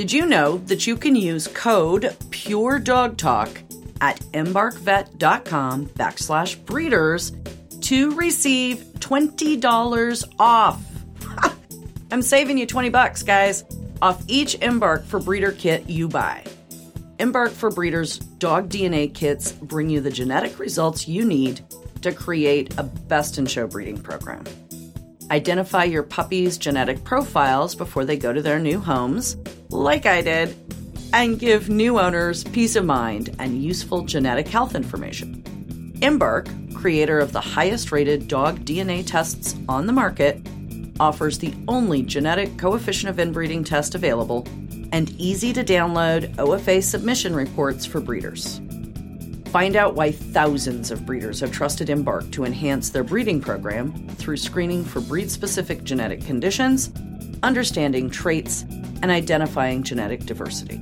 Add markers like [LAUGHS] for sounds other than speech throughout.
Did you know that you can use code Pure Dog Talk at embarkvet.com backslash breeders to receive $20 off? [LAUGHS] I'm saving you 20 bucks, guys, off each Embark for Breeder kit you buy. Embark for Breeders dog DNA kits bring you the genetic results you need to create a best in show breeding program. Identify your puppy's genetic profiles before they go to their new homes, like I did, and give new owners peace of mind and useful genetic health information. Embark, creator of the highest rated dog DNA tests on the market, offers the only genetic coefficient of inbreeding test available and easy to download OFA submission reports for breeders. Find out why thousands of breeders have trusted Embark to enhance their breeding program through screening for breed specific genetic conditions, understanding traits, and identifying genetic diversity.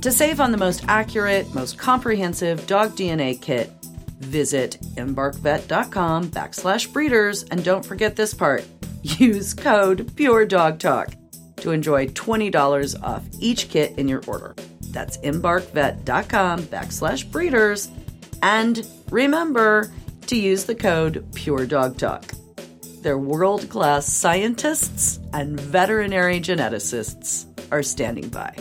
To save on the most accurate, most comprehensive dog DNA kit, visit embarkvet.com backslash breeders and don't forget this part. [LAUGHS] Use code PureDogTalk to enjoy $20 off each kit in your order. That's embarkvet.com backslash breeders. And remember to use the code Pure Dog Talk. Their world class scientists and veterinary geneticists are standing by.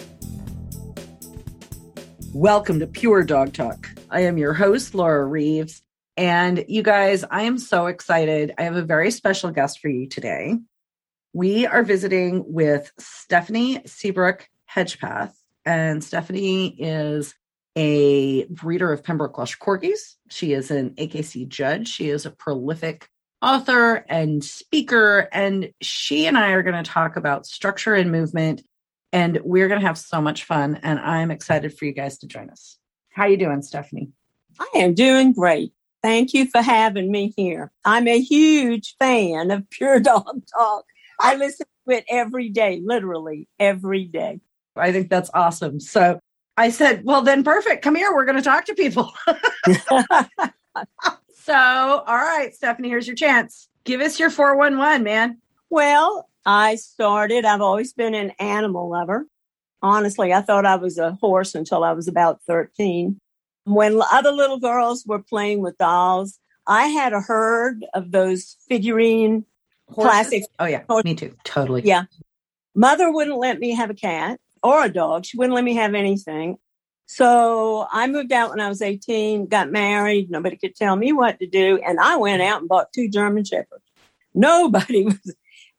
Welcome to Pure Dog Talk. I am your host, Laura Reeves. And you guys, I am so excited. I have a very special guest for you today. We are visiting with Stephanie Seabrook Hedgepath and Stephanie is a breeder of Pembroke Welsh Corgis. She is an AKC judge. She is a prolific author and speaker. And she and I are going to talk about structure and movement. And we're going to have so much fun. And I'm excited for you guys to join us. How are you doing, Stephanie? I am doing great. Thank you for having me here. I'm a huge fan of Pure Dog Talk. I listen to it every day, literally every day. I think that's awesome. So I said, well, then perfect. Come here. We're going to talk to people. [LAUGHS] so, all right, Stephanie, here's your chance. Give us your 411, man. Well, I started, I've always been an animal lover. Honestly, I thought I was a horse until I was about 13. When other little girls were playing with dolls, I had a herd of those figurine Horses? classic. Oh, yeah. Me too. Totally. Yeah. Mother wouldn't let me have a cat or a dog. She wouldn't let me have anything. So I moved out when I was 18, got married. Nobody could tell me what to do. And I went out and bought two German Shepherds. Nobody [LAUGHS] was.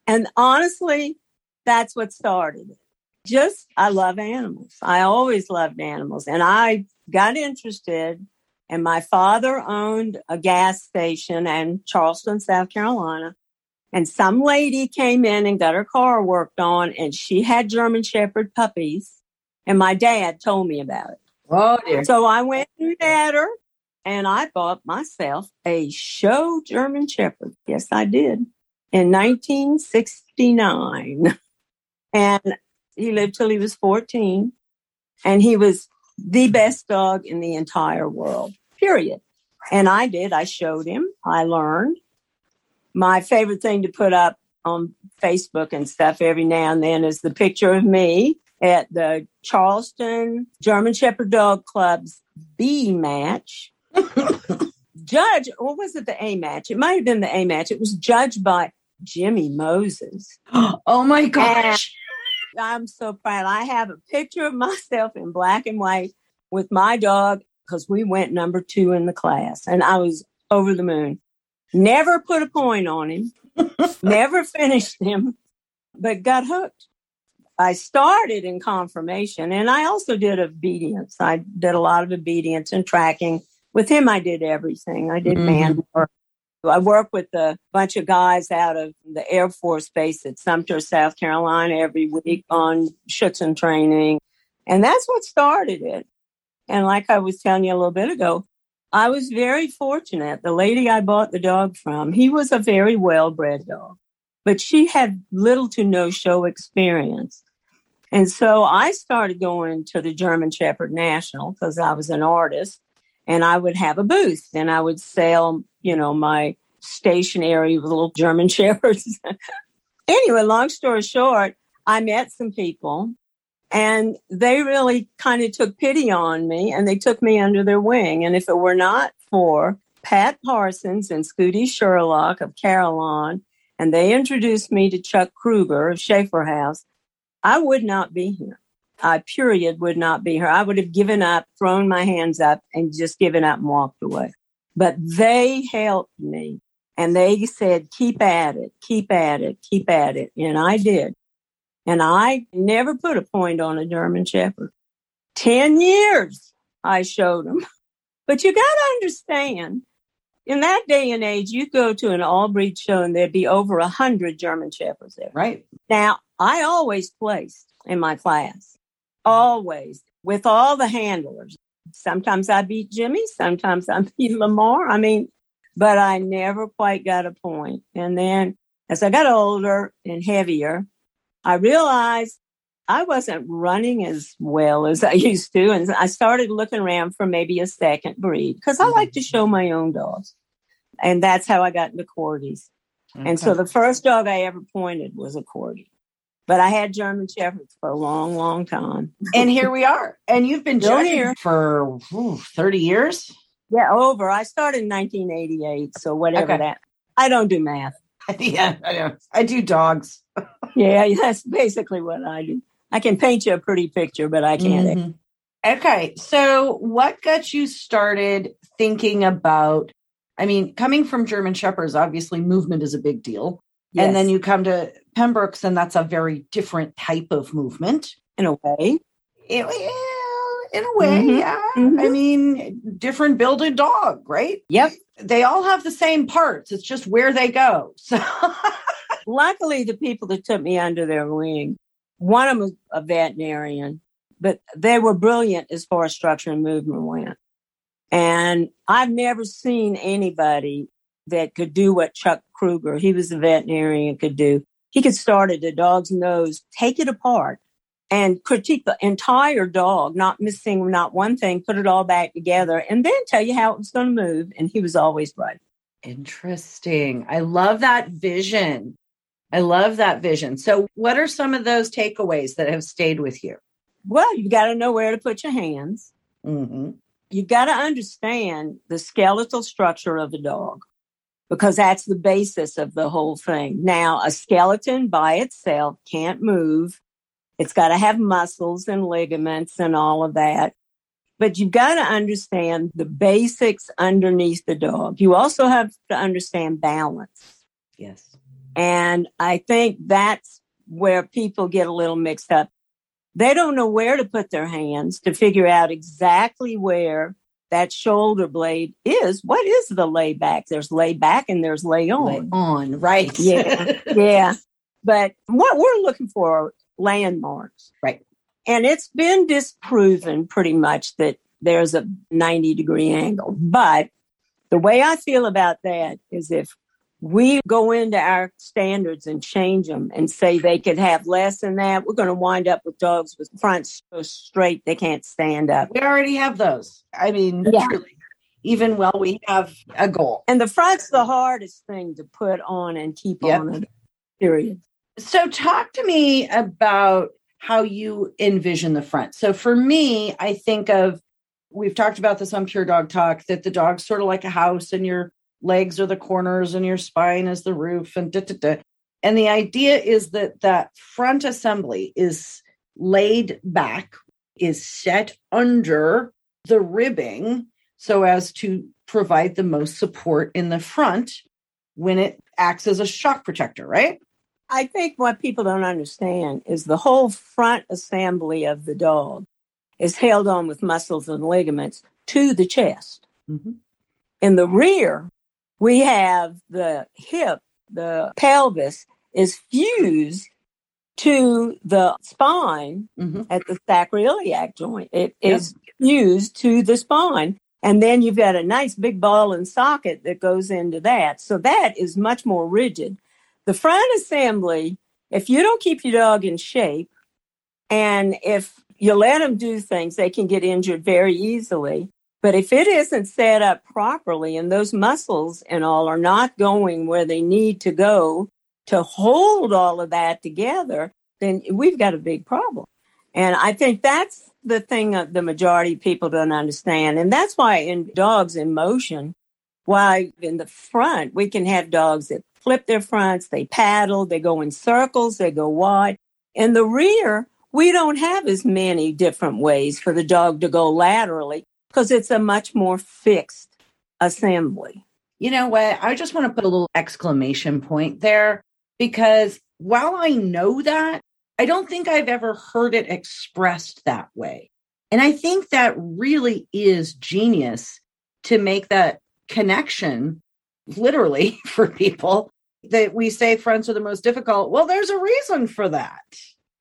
And honestly, that's what started it. Just, I love animals. I always loved animals. And I got interested. And my father owned a gas station in Charleston, South Carolina. And some lady came in and got her car worked on and she had German Shepherd puppies. And my dad told me about it. Oh, dear. So I went and met her and I bought myself a show German Shepherd. Yes, I did in 1969. [LAUGHS] And he lived till he was 14 and he was the best dog in the entire world, period. And I did. I showed him. I learned my favorite thing to put up on Facebook and stuff every now and then is the picture of me at the Charleston German Shepherd Dog Club's B match. [LAUGHS] Judge, or was it the A match? It might have been the A match. It was judged by Jimmy Moses. [GASPS] oh my gosh. And I'm so proud. I have a picture of [LAUGHS] myself in black and white with my dog because we went number two in the class and I was over the moon. Never put a point on him, [LAUGHS] never finished him, but got hooked. I started in conformation and I also did obedience. I did a lot of obedience and tracking. With him, I did everything. I did mm-hmm. man work. I worked with a bunch of guys out of the Air Force Base at Sumter, South Carolina every week on Schutzhund training. And that's what started it. And like I was telling you a little bit ago, I was very fortunate. The lady I bought the dog from, he was a very well bred dog, but she had little to no show experience. And so I started going to the German Shepherd National because I was an artist and I would have a booth and I would sell, you know, my stationery little German [LAUGHS] Shepherds. anyway, long story short, I met some people and they really kind of took pity on me and they took me under their wing. And if it were not for Pat Parsons and Scooty Sherlock of Carillon, and they introduced me to Chuck Kruger of Schaefer House, I would not be here. I period would not be here. I would have given up, thrown my hands up and just given up and walked away. But they helped me and they said, keep at it, keep at it, keep at it. And I did. And I never put a point on a German Shepherd. 10 years I showed them. But you got to understand, in that day and age, you go to an all breed show and there'd be over a hundred German Shepherds there. Right. Now, I always placed in my class, always with all the handlers. Sometimes I beat Jimmy, sometimes I [LAUGHS] beat Lamar. I mean, but I never quite got a point. And then as I got older and heavier, I realized I wasn't running as well as I [LAUGHS] used to. And I started looking around for maybe a second breed because I like to mm-hmm. show my own dogs. And that's how I got into corgis. Okay. And so the first dog I ever pointed was a corgi. But I had German Shepherds for a long, long time. And here we are. And you've been judging here. for ooh, 30 years? Yeah, over. I started in 1988. So whatever okay. that. I don't do math. [LAUGHS] yeah, I know. I do dogs. [LAUGHS] yeah, that's basically what I do. I can paint you a pretty picture, but I can't. Mm-hmm. Okay. So, what got you started thinking about? I mean, coming from German Shepherds, obviously movement is a big deal. Yes. And then you come to Pembrokes, and that's a very different type of movement. In a way. It, in a way, mm-hmm. yeah. Mm-hmm. I mean, different builded dog, right? Yep. They all have the same parts. It's just where they go. [LAUGHS] So luckily the people that took me under their wing, one of them was a veterinarian, but they were brilliant as far as structure and movement went. And I've never seen anybody that could do what Chuck Kruger, he was a veterinarian, could do. He could start at a dog's nose, take it apart, and critique the entire dog, not missing not one thing, put it all back together, and then tell you how it was going to move. And he was always right. Interesting. I love that vision. I love that vision. So, what are some of those takeaways that have stayed with you? Well, you've got to know where to put your hands. Mm-hmm. You've got to understand the skeletal structure of the dog because that's the basis of the whole thing. Now, a skeleton by itself can't move it's got to have muscles and ligaments and all of that. But you've got to understand the basics underneath the dog. You also have to understand balance. Yes. And I think that's where people get a little mixed up. They don't know where to put their hands to figure out exactly where that shoulder blade is. What is the layback? There's layback and there's lay on. Lay on, right. Yeah. [LAUGHS] yeah. But what we're looking for landmarks. Right. And it's been disproven pretty much that there's a 90 degree angle. But the way I feel about that is if we go into our standards and change them and say they could have less than that, we're going to wind up with dogs with fronts so straight they can't stand up. We already have those. I mean, yeah. truly, even while we have a goal. And the front's the hardest thing to put on and keep yep. on, period. So, talk to me about how you envision the front. So, for me, I think of we've talked about this on Pure Dog Talk that the dog's sort of like a house and your legs are the corners and your spine is the roof and da, da, da. And the idea is that that front assembly is laid back, is set under the ribbing so as to provide the most support in the front when it acts as a shock protector, right? I think what people don't understand is the whole front assembly of the dog is held on with muscles and ligaments to the chest. Mm-hmm. In the rear, we have the hip, the pelvis is fused to the spine mm-hmm. at the sacroiliac joint. It yep. is fused to the spine. And then you've got a nice big ball and socket that goes into that. So that is much more rigid. The front assembly, if you don't keep your dog in shape and if you let them do things, they can get injured very easily. But if it isn't set up properly and those muscles and all are not going where they need to go to hold all of that together, then we've got a big problem. And I think that's the thing that the majority of people don't understand. And that's why in dogs in motion, why in the front, we can have dogs that flip their fronts, they paddle, they go in circles, they go wide. In the rear, we don't have as many different ways for the dog to go laterally because it's a much more fixed assembly. You know what? I just want to put a little exclamation point there because while I know that, I don't think I've ever heard it expressed that way. And I think that really is genius to make that connection literally [LAUGHS] for people that we say friends are the most difficult. Well, there's a reason for that.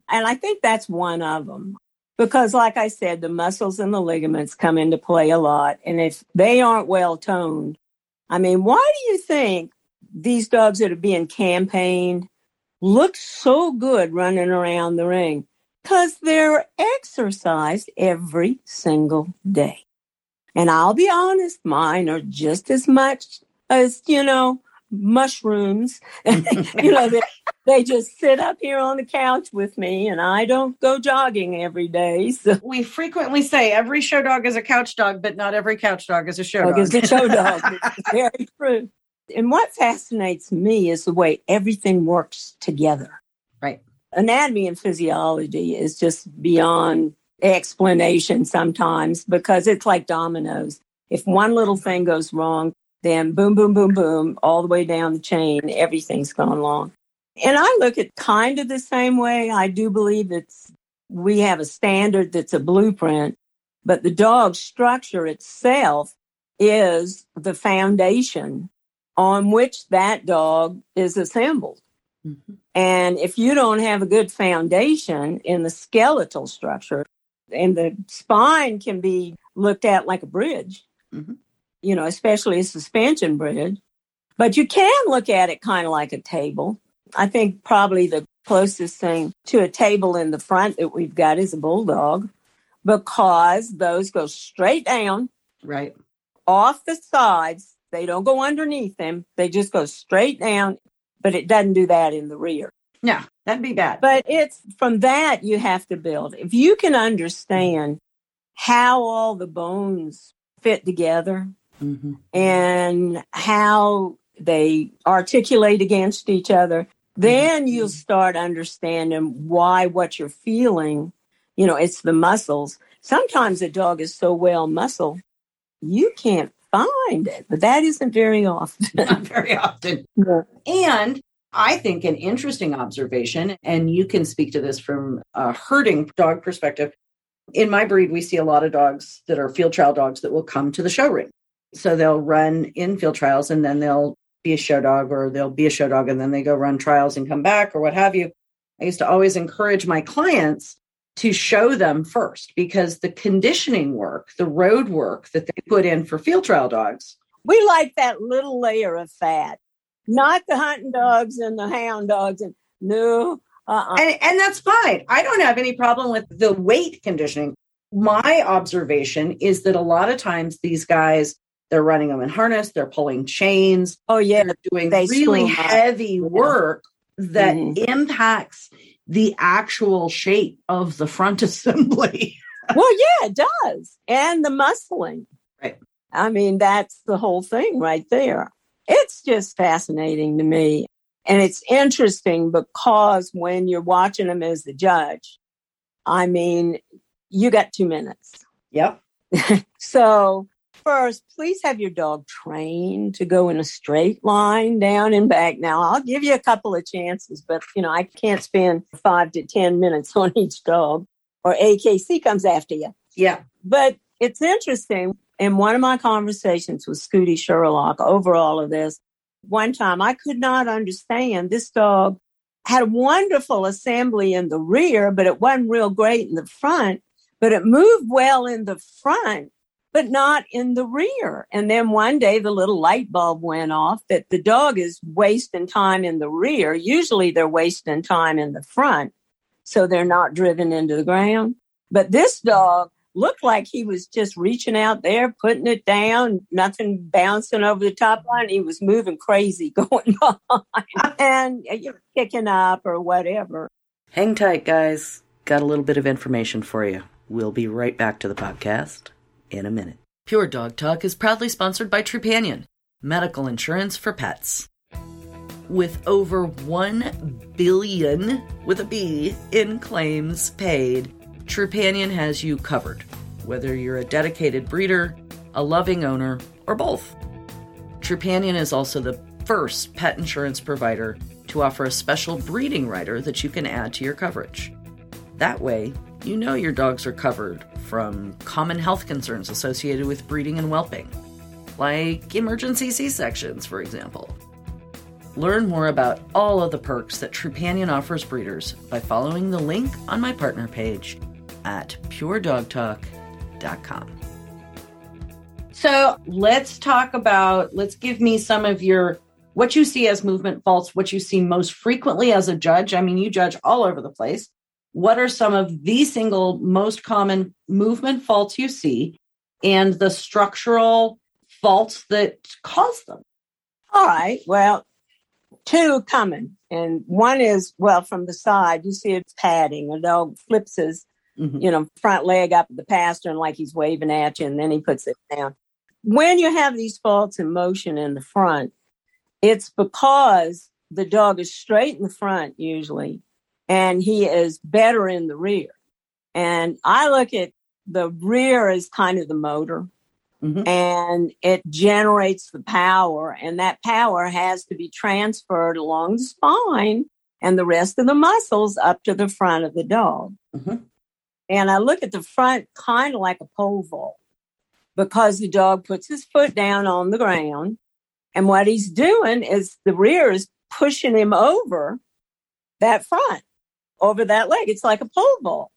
And I think that's one of them. Because, like I said, the muscles and the ligaments come into play a lot. And if they aren't well toned, I mean, why do you think these dogs that are being campaigned look so good running around the ring? Because they're exercised every single day. And I'll be honest, mine are just as much as, you know, mushrooms. [LAUGHS] you know, they, they just sit up here on the couch with me and I don't go jogging every day. So we frequently say every show dog is a couch dog, but not every couch dog is a show dog. Is a show [LAUGHS] dog. very true. And what fascinates me is the way everything works together. Right. Anatomy and physiology is just beyond explanation sometimes because it's like dominoes. If one little thing goes wrong, then boom, boom, boom, boom, all the way down the chain, everything's gone wrong. And I look at kind of the same way. I do believe it's, we have a standard that's a blueprint, but the dog structure itself is the foundation on which that dog is assembled. Mm-hmm. And if you don't have a good foundation in the skeletal structure, and the spine can be looked at like a bridge, mm-hmm you know, especially a suspension bridge. But you can look at it kind of like a table. I think probably the closest thing to a table in the front that we've got is a bulldog because those go straight down. Right. Off the sides. They don't go underneath them. They just go straight down, but it doesn't do that in the rear. No, that'd be bad. But it's from that you have to build. If you can understand how all the bones fit together, mm-hmm. and how they articulate against each other, then mm-hmm. you'll start understanding why what you're feeling, you know, it's the muscles. Sometimes a dog is so well muscle, you can't find it, but that isn't very often. [LAUGHS] Not very often. [LAUGHS] No. And I think an interesting observation, and you can speak to this from a herding dog perspective. In my breed, we see a lot of dogs that are field trial dogs that will come to the show ring. So they'll run infield trials and then they'll be a show dog or they'll be a show dog and then they go run trials and come back or what have you. I used to always encourage my clients to show them first because the conditioning work, the road work that they put in for field trial dogs. We like that little layer of fat, not the hunting dogs and the hound dogs. And no, uh-uh. and, and that's fine. I don't have any problem with the weight conditioning. My observation is that a lot of times these guys they're running them in harness. They're pulling chains. Oh yeah, they're doing they really heavy up. work that mm-hmm. impacts the actual shape of the front [LAUGHS] assembly. well, yeah, it does, and the muscling. Right. I mean, that's the whole thing right there. It's just fascinating to me. And it's interesting because when you're watching them as the judge, I mean, you got two minutes. Yep. [LAUGHS] so first, please have your dog trained to go in a straight line down and back. Now, I'll give you a couple of chances, but you know, I can't spend five to 10 minutes [LAUGHS] on each dog or AKC comes after you. Yeah. But it's interesting. In one of my conversations with Scooty Sherlock over all of this, one time I could not understand this dog had a wonderful assembly in the rear, but it wasn't real great in the front, but it moved well in the front, but not in the rear. And then one day the little light bulb went off that the dog is wasting time in the rear. Usually they're wasting time in the front. So they're not driven into the ground. But this dog looked like he was just reaching out there, putting it down, nothing bouncing over the top line. He was moving crazy [LAUGHS] going on and you know, kicking up or whatever. Hang tight, guys. Got a little bit of information for you. We'll be right back to the podcast in a minute. Pure Dog Talk is proudly sponsored by Trupanion, medical insurance for pets. With over 1 billion with a B in claims paid, Trupanion has you covered, whether you're a dedicated breeder, a loving owner, or both. Trupanion is also the first pet insurance provider to offer a special breeding rider that you can add to your coverage. That way, you know your dogs are covered from common health concerns associated with breeding and whelping, like emergency C sections, for example. Learn more about all of the perks that Trupanion offers breeders by following the link on my partner page at puredogtalk.com. So let's talk about, let's give me some of your, what you see as movement faults, what you see most frequently as a judge. I mean, you judge all over the place. What are some of the single most common movement faults you see and the structural faults that cause them? All right. Well, two coming. And one is, well, from the side, you see it's padding. A dog flips his, mm-hmm. you know, front leg up at the pastern like he's waving at you, and then he puts it down. When you have these faults in motion in the front, it's because the dog is straight in the front usually, and he is better in the rear. And I look at the rear as kind of the motor. Mm-hmm. And it generates the power, and that power has to be transferred along the spine and the rest of the muscles up to the front of the dog. Mm-hmm. And I look at the front kind of like a pole vault because the dog puts his foot down on the ground. And what he's doing is the rear is pushing him over that front, over that leg. It's like a pole vault.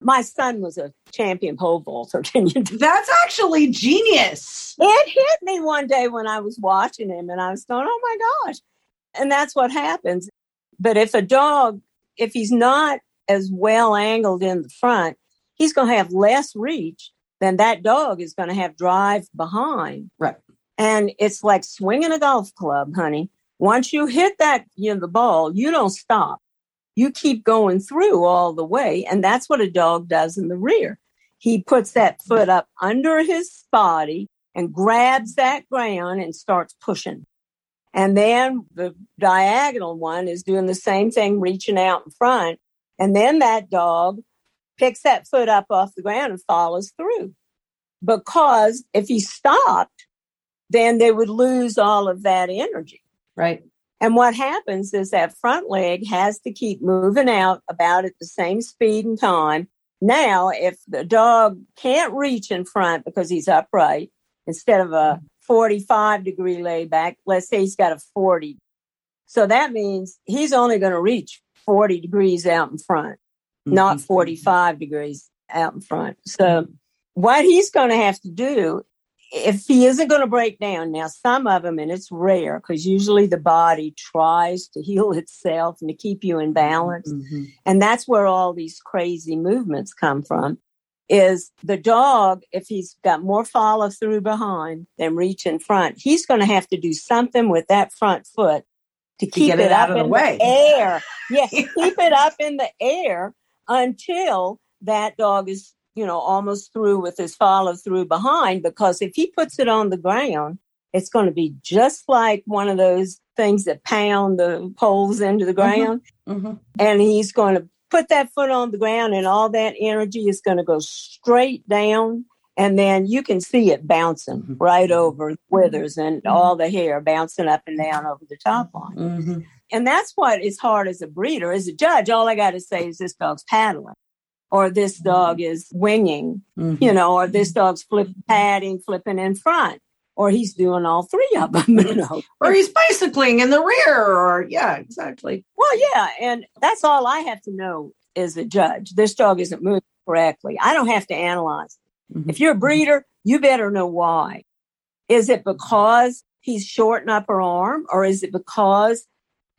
My son was a champion pole vaulter. Can [LAUGHS] you? That's actually genius. It hit me one day when I was watching him, and I was going, "Oh my gosh!" And that's what happens. But if a dog, if he's not as well angled in the front, he's going to have less reach than that dog is going to have drive behind. Right. And it's like swinging a golf club, honey. Once you hit that, you know, the ball, you don't stop you keep going through all the way. And that's what a dog does in the rear. He puts that foot up under his body and grabs that ground and starts pushing. And then the diagonal one is doing the same thing, reaching out in front. And then that dog picks that foot up off the ground and follows through. Because if he stopped, then they would lose all of that energy. Right. And what happens is that front leg has to keep moving out about at the same speed and time. Now, if the dog can't reach in front because he's upright, instead of a 45 degree layback, let's say he's got a 40. So that means he's only going to reach 40 degrees out in front, mm-hmm. not 45 degrees out in front. So what he's going to have to do if he isn't going to break down, now some of them, and it's rare because usually the body tries to [LAUGHS] heal itself and to keep you in balance. Mm-hmm. And that's where all these crazy movements come from. Is the dog, if he's got more follow through behind than reach in front, he's going to have to do something with that front foot to, to keep it, it up in the, way. the air. [LAUGHS] Yeah, keep it up in the air until that dog is you know, almost through with his follow through behind because if he puts it on the ground, it's going to be just like one of those things that pound the poles into the mm-hmm. ground. Mm-hmm. Mm-hmm. And he's going to put that foot on the ground and all that energy is going to go straight down. And then you can see it bouncing mm-hmm. right over withers and mm-hmm. all the hair bouncing up and down over the top line. Mm-hmm. And that's what is hard as a breeder. As a judge, all I got to say is this dog's paddling or this dog is winging, mm-hmm. you know, or this dog's flip padding, flipping in front. or he's doing all three of them, [LAUGHS] you know. or he's bicycling in the rear, or yeah, exactly. Well, yeah, and that's all I have to know as a judge. This dog isn't moving correctly. I don't have to analyze. Mhm. If you're a breeder, you better know why. Is it because he's short in upper arm, or is it because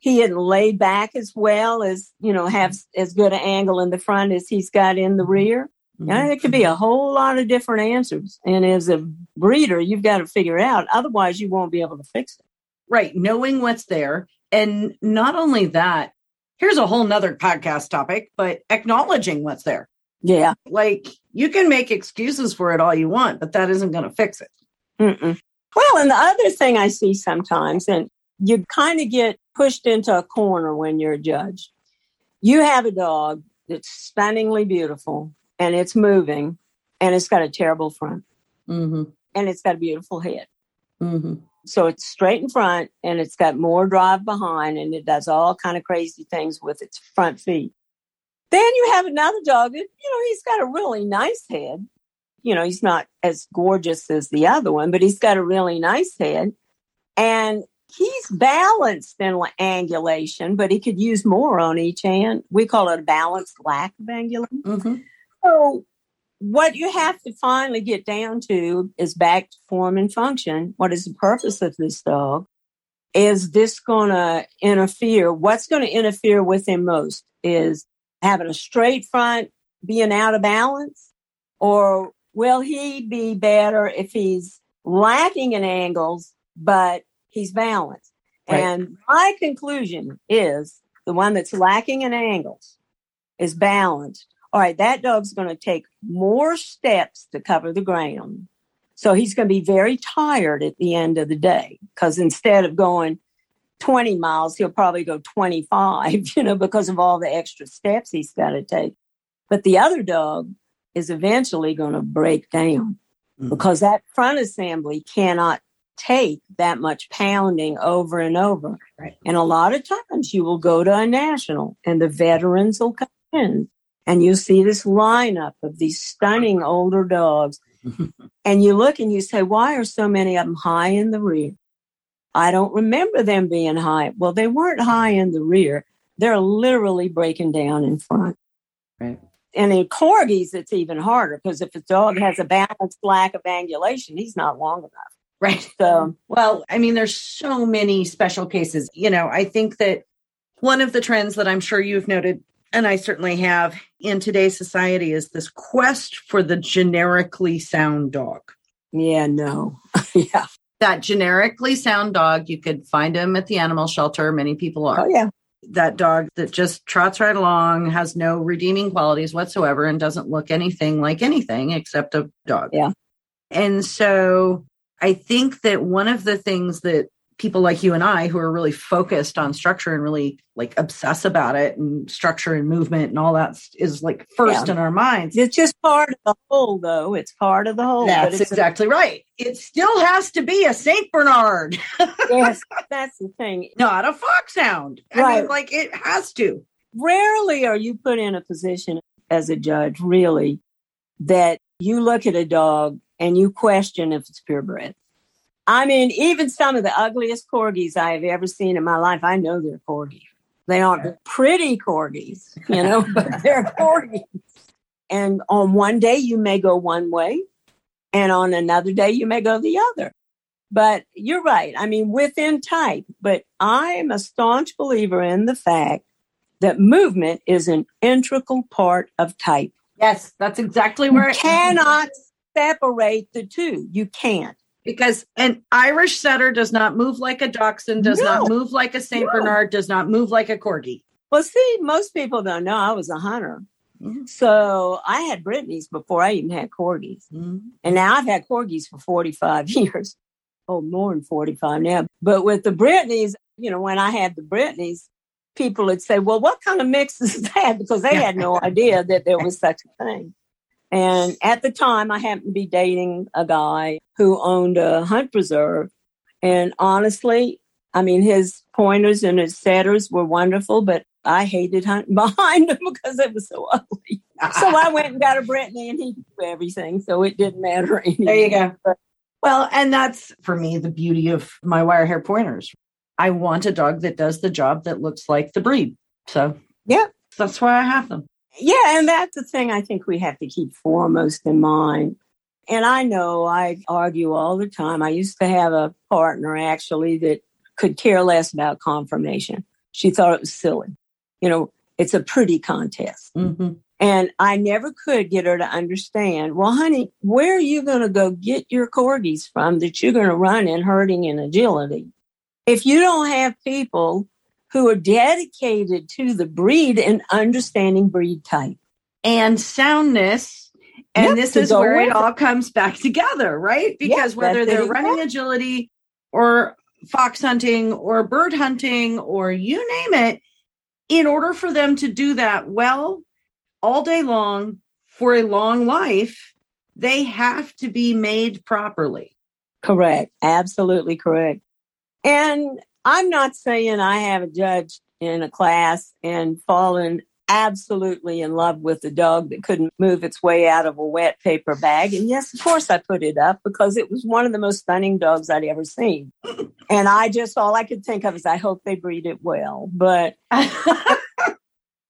he hadn't laid back as well as you know have as good an angle in the front as he's got in the rear? Mhm. Yeah, it could be a whole lot of different answers. And as a breeder, you've got to figure it out. Otherwise, you won't be able to fix it. Right. Knowing what's there. And not only that, here's a whole nother podcast topic, but acknowledging what's there. Yeah. Like you can make excuses for it all you want, but that isn't going to fix it. Mm-mm. Well, and the other thing I see sometimes, and you kind of get pushed into a corner when you're a judge. You have a dog that's stunningly beautiful and it's moving and it's got a terrible front Mm-hmm. and it's got a beautiful head. Mm-hmm. So it's straight in front and it's got more drive behind and it does all kind of crazy things with its front feet. Then you have another dog that, you know, he's got a really nice head. You know, he's not as gorgeous as the other one, but he's got a really nice head. And he's balanced in la- angulation, but he could use more on each hand. We call it a balanced lack of angulation. Mm-hmm. So what you have to finally get down to is back to form and function. What is the purpose of this dog? Is this going to interfere? What's going to interfere with him most is having a straight front, being out of balance, or will he be better if he's lacking in angles, but he's balanced? Right. And my conclusion is the one that's lacking in angles is balanced all right, that dog's going to take more steps to cover the ground. So he's going to be very tired at the end of the day because instead of going 20 miles, he'll probably go 25, [LAUGHS] you know, because of all the extra steps he's got to take. But the other dog is eventually going to break down Mhm. because that front assembly cannot take that much pounding over and over. Right. And a lot of times you will go to a national and the veterans will come in and you see this lineup of these stunning older dogs. [LAUGHS] and you look and you say, why are so many of them high in the rear? I don't remember them being high. Well, they weren't high in the rear. They're literally breaking down in front. Right. And in corgis, it's even harder because if a dog has a balanced lack of angulation, he's not long enough. Right. [LAUGHS] So, mm-hmm. Well, I mean, there's so many special cases. You know, I think that one of the trends that I'm sure you've noted, and I certainly have in today's society, is this quest for the generically sound dog. yeah, no. [LAUGHS] yeah. That generically sound dog, you could find him at the animal shelter. Many people are. Oh, yeah. That dog that just trots right along, has no redeeming qualities whatsoever, and doesn't look anything like anything except a dog. Yeah. And so I think that one of the things that people like you and I who are really focused on structure and really like obsess about it and structure and movement and all that is like first Yeah. in our minds. It's just part of the whole, though. It's part of the whole. That's it's a- exactly right. It still has to be a Saint Bernard, [LAUGHS] yes, that's the thing. not a foxhound. I mean, Right. like it has to. Rarely are you put in a position as a judge, really, that you look at a dog and you question if it's purebred. I mean, even some of the ugliest corgis I have ever seen in my life, I know they're corgis. They aren't pretty corgis, you know, [LAUGHS] but they're corgis. And on one day you may go one way, and on another day you may go the other. But you're right. I mean, within type, but I am a staunch believer in the fact that movement is an integral part of type. Yes, that's exactly where You it cannot separate the two. You can't. because an Irish setter does not move like a dachshund, does not move like a Saint No. Bernard, does not move like a corgi. Well, see, most people don't know I was a hunter. Mhm. So I had Brittany's before I even had corgis. And now I've had corgis for 45 [LAUGHS] years. Oh, more than 45 now. But with the Brittany's, you know, when I had the Brittany's, people would say, well, what kind of mix is [LAUGHS] that? Because they had no idea that there was such a thing. And at the time, I happened to be dating a guy who owned a hunt preserve. And honestly, I mean, his pointers and his setters were wonderful, but I hated hunting [LAUGHS] behind him because it was so ugly. So I went and got a Brittany and he did everything. So it didn't matter anymore. [LAUGHS] There you go. But, Well, and that's for me the beauty of my wire hair pointers. I want a dog that does the job that looks like the breed. So, yeah, that's why I have them. Yeah, and that's the thing I think we have to keep foremost in mind. And I know I argue all the time. I used to have a partner actually that could care less about conformation. She thought it was silly. You know, it's a pretty contest. Mm-hmm. And I never could get her to understand, well, honey, where are you going to go get your corgis from that you're going to run in herding and agility? If you don't have people who are dedicated to the breed and understanding breed type and soundness. And yep, this is where it all comes back together, right? Because yep, whether they're running agility or fox hunting or bird hunting or you name it, in order for them to do that well all day long for a long life, they have to be made properly. Correct. Absolutely correct. And I'm not saying I haven't judged in a class and fallen absolutely in love with a dog that couldn't move its way out of a wet paper bag. And yes, of course I put it up because it was one of the most stunning dogs I'd ever seen. and I just, all I could think of is I hope they breed it well. But [LAUGHS]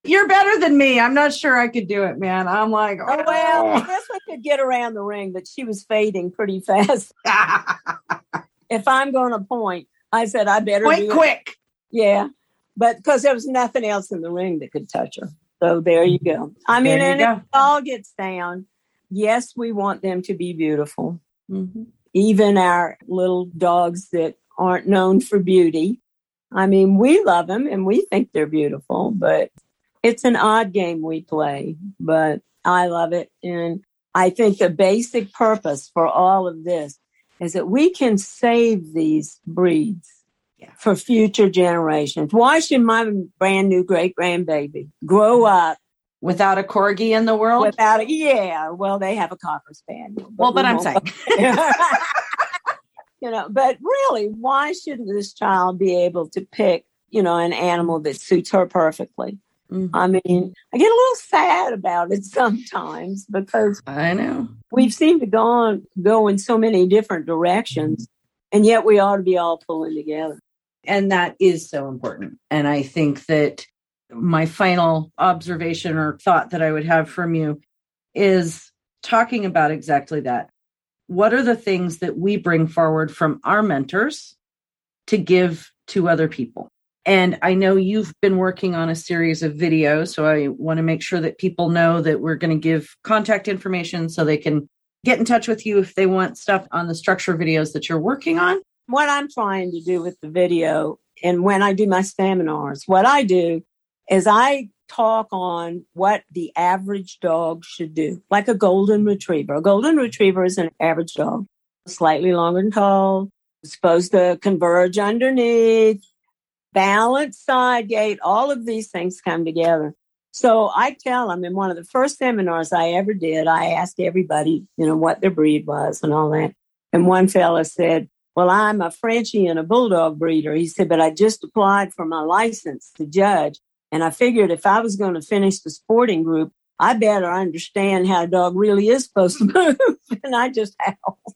you're better than me. I'm not sure I could do it, man. I'm like, oh, oh well, I guess we could get around the ring, but she was fading pretty fast. [LAUGHS] if I'm going to point, I said, I better Wait, quick. Yeah. But because there was nothing else in the ring that could touch her. So there you go. I mean, and go. it all gets down. Yes, we want them to be beautiful. Mm-hmm. Even our little dogs that aren't known for beauty. I mean, we love them and we think they're beautiful, but it's an odd game we play, but I love it. And I think the basic purpose for all of this is that we can save these breeds yeah. for future generations. Why should my brand new great grandbaby grow up without a corgi in the world? Without a yeah, well, they have a cocker spaniel. But well, but we I'm saying. [LAUGHS] you know, but really, why shouldn't this child be able to pick, you know, an animal that suits her perfectly? Mm-hmm. I mean, I get a little sad about it sometimes because I know we've seemed to go on, go in so many different directions, and yet we ought to be all pulling together. And that is so important. And I think that my final observation or thought that I would have from you is talking about exactly that. What are the things that we bring forward from our mentors to give to other people? And I know you've been working on a series of videos, so I want to make sure that people know that we're going to give contact information so they can get in touch with you if they want stuff on the structure videos that you're working on. What I'm trying to do with the video and when I do my seminars, what I do is I talk on what the average dog should do, like a golden retriever. A golden retriever is an average dog, slightly longer and tall, supposed to converge underneath, balance side gate, all of these things come together. So I tell them in one of the first seminars I ever did, I asked everybody, you know, what their breed was and all that. And one fella said, well, I'm a Frenchie and a Bulldog breeder. He said, but I just applied for my license to judge. And I figured if I was going to finish the sporting group, I better understand how a dog really is supposed to [LAUGHS] move. and I just howled.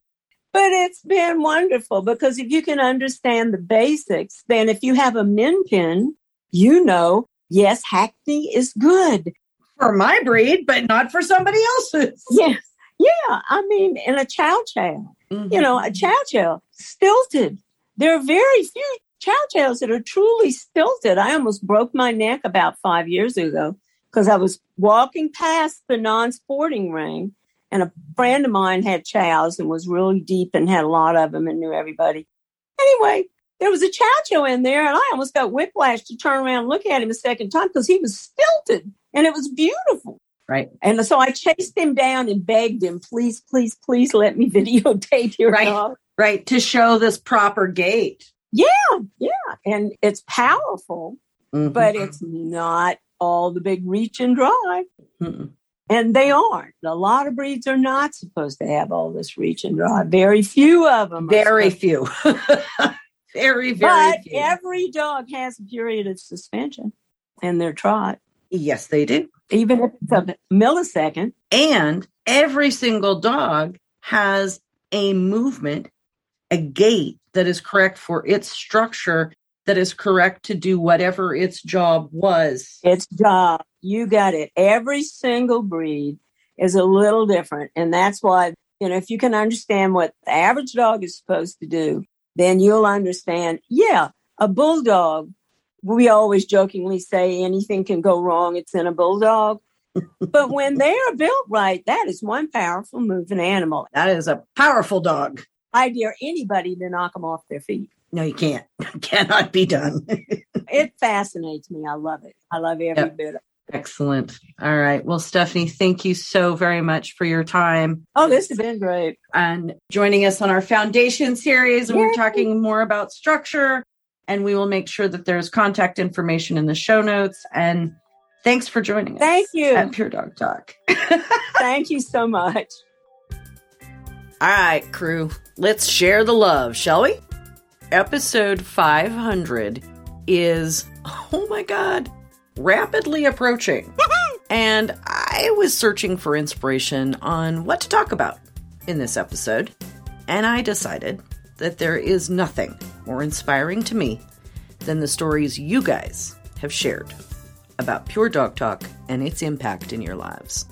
But it's been wonderful because if you can understand the basics, then if you have a min pin, you know, yes, Hackney is good. For my breed, but not for somebody else's. [LAUGHS] Yes. Yeah. I mean, in a chow chow, mm-hmm. you know, a chow chow, stilted. There are very few chow chows that are truly stilted. I almost broke my neck about five years ago because I was walking past the non sporting ring and a friend of mine had chows and was really deep and had a lot of them and knew everybody. Anyway, there was a chow chow in there and I almost got whiplash to turn around and look at him a second time because he was stilted and it was beautiful. Right. And so I chased him down and begged him, please, please, please let me [LAUGHS] videotape your right. dog. Right. To show this proper gait. Yeah. Yeah. And it's powerful, mm-hmm. but it's not all the big reach and drive. Mm-mm. And they aren't. A lot of breeds are not supposed to have all this reach and drive. Very few of them. Very few. [LAUGHS] very, very but few. every dog has a period of suspension in their trot. Yes, they do. Even if it's a millisecond. And every single dog has a movement, a gait that is correct for its structure, that is correct to do whatever its job was. Its job. You got it. Every single breed is a little different. And that's why, you know, if you can understand what the average dog is supposed to do, then you'll understand, yeah, a bulldog, we always jokingly say anything can go wrong, it's in a bulldog. but when they are built right, that is one powerful moving animal. That is a powerful dog. I dare anybody to knock them off their feet. No, you can't. [LAUGHS] cannot be done. [LAUGHS] it fascinates me. I love it. I love every yep. bit of it. Excellent. All right. Well, Stephanie, thank you so very much for your time. Oh, this has been great. And joining us on our foundation series. And we're talking more about structure. And we will make sure that there's contact information in the show notes. And thanks for joining us. Thank you. At Pure Dog Talk. [LAUGHS] thank you so much. All right, crew. Let's share the love, shall we? Episode 500 is, oh my God rapidly approaching. and I was searching for inspiration on what to talk about in this episode, and I decided that there is nothing more inspiring to me than the stories you guys have shared about Pure Dog Talk and its impact in your lives.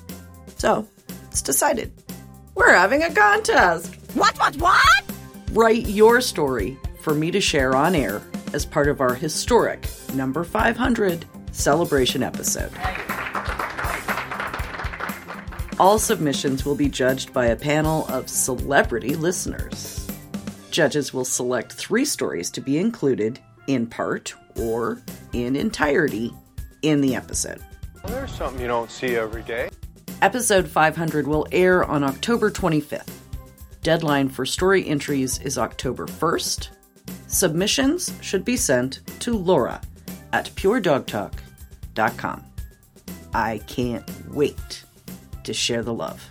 So, it's decided. We're having a contest. What, what, what? Write your story for me to share on air as part of our historic number 500 celebration episode. All submissions will be judged by a panel of celebrity listeners. Judges will select three stories to be included in part or in entirety in the episode. Well, there's something you don't see every day. Episode 500 will air on October 25th. Deadline for story entries is October 1st. Submissions should be sent to Laura at Pure Dog Talk com. I can't wait to share the love.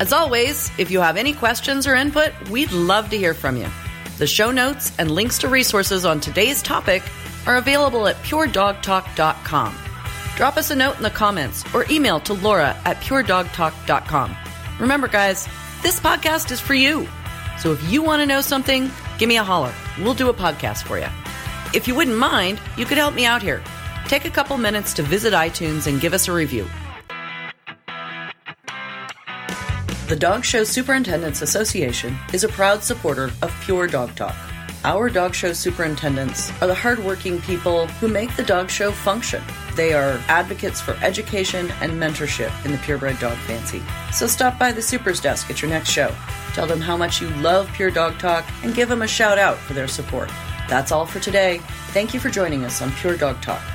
As always, if you have any questions or input, we'd love to hear from you. The show notes and links to resources on today's topic are available at puredogtalk.com. Drop us a note in the comments or email to laura at puredogtalk.com. Remember, guys, this podcast is for you. So if you want to know something, give me a holler. We'll do a podcast for you. If you wouldn't mind, you could help me out here. Take a couple minutes to visit iTunes and give us a review. The Dog Show Superintendents Association is a proud supporter of Pure Dog Talk. Our dog show superintendents are the hardworking people who make the dog show function. They are advocates for education and mentorship in the purebred dog fancy. So stop by the Super's desk at your next show. Tell them how much you love Pure Dog Talk and give them a shout out for their support. That's all for today. Thank you for joining us on Pure Dog Talk.